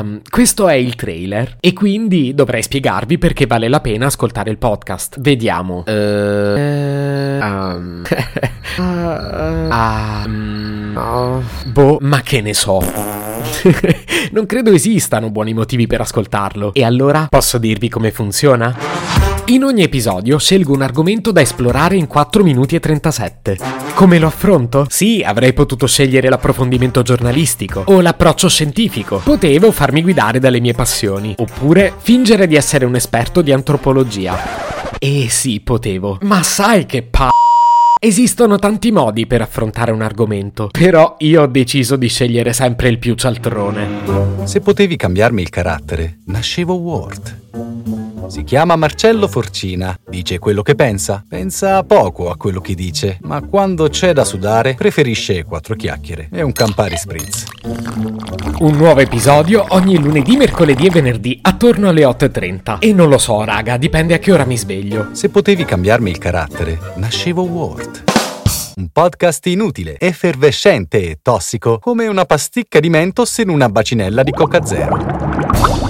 um, questo è il trailer e quindi dovrei spiegarvi perché vale la pena ascoltare il podcast. Vediamo. Uh, um, um, oh, boh, ma che ne so. non credo esistano buoni motivi per ascoltarlo. E allora posso dirvi come funziona? In ogni episodio scelgo un argomento da esplorare in 4 minuti e 37. Come lo affronto? Sì, avrei potuto scegliere l'approfondimento giornalistico o l'approccio scientifico. Potevo farmi guidare dalle mie passioni, oppure fingere di essere un esperto di antropologia. E sì, potevo. Ma sai che pa... Esistono tanti modi per affrontare un argomento, però io ho deciso di scegliere sempre il più cialtrone. Se potevi cambiarmi il carattere, nascevo Ward. Si chiama Marcello Forcina, dice quello che pensa, pensa poco a quello che dice, ma quando c'è da sudare preferisce quattro chiacchiere e un Campari Spritz. Un nuovo episodio ogni lunedì, mercoledì e venerdì attorno alle 8.30. E non lo so, raga, dipende a che ora mi sveglio. Se potevi cambiarmi il carattere, nascevo Ward. Un podcast inutile, effervescente e tossico, come una pasticca di mentos in una bacinella di Coca Zero.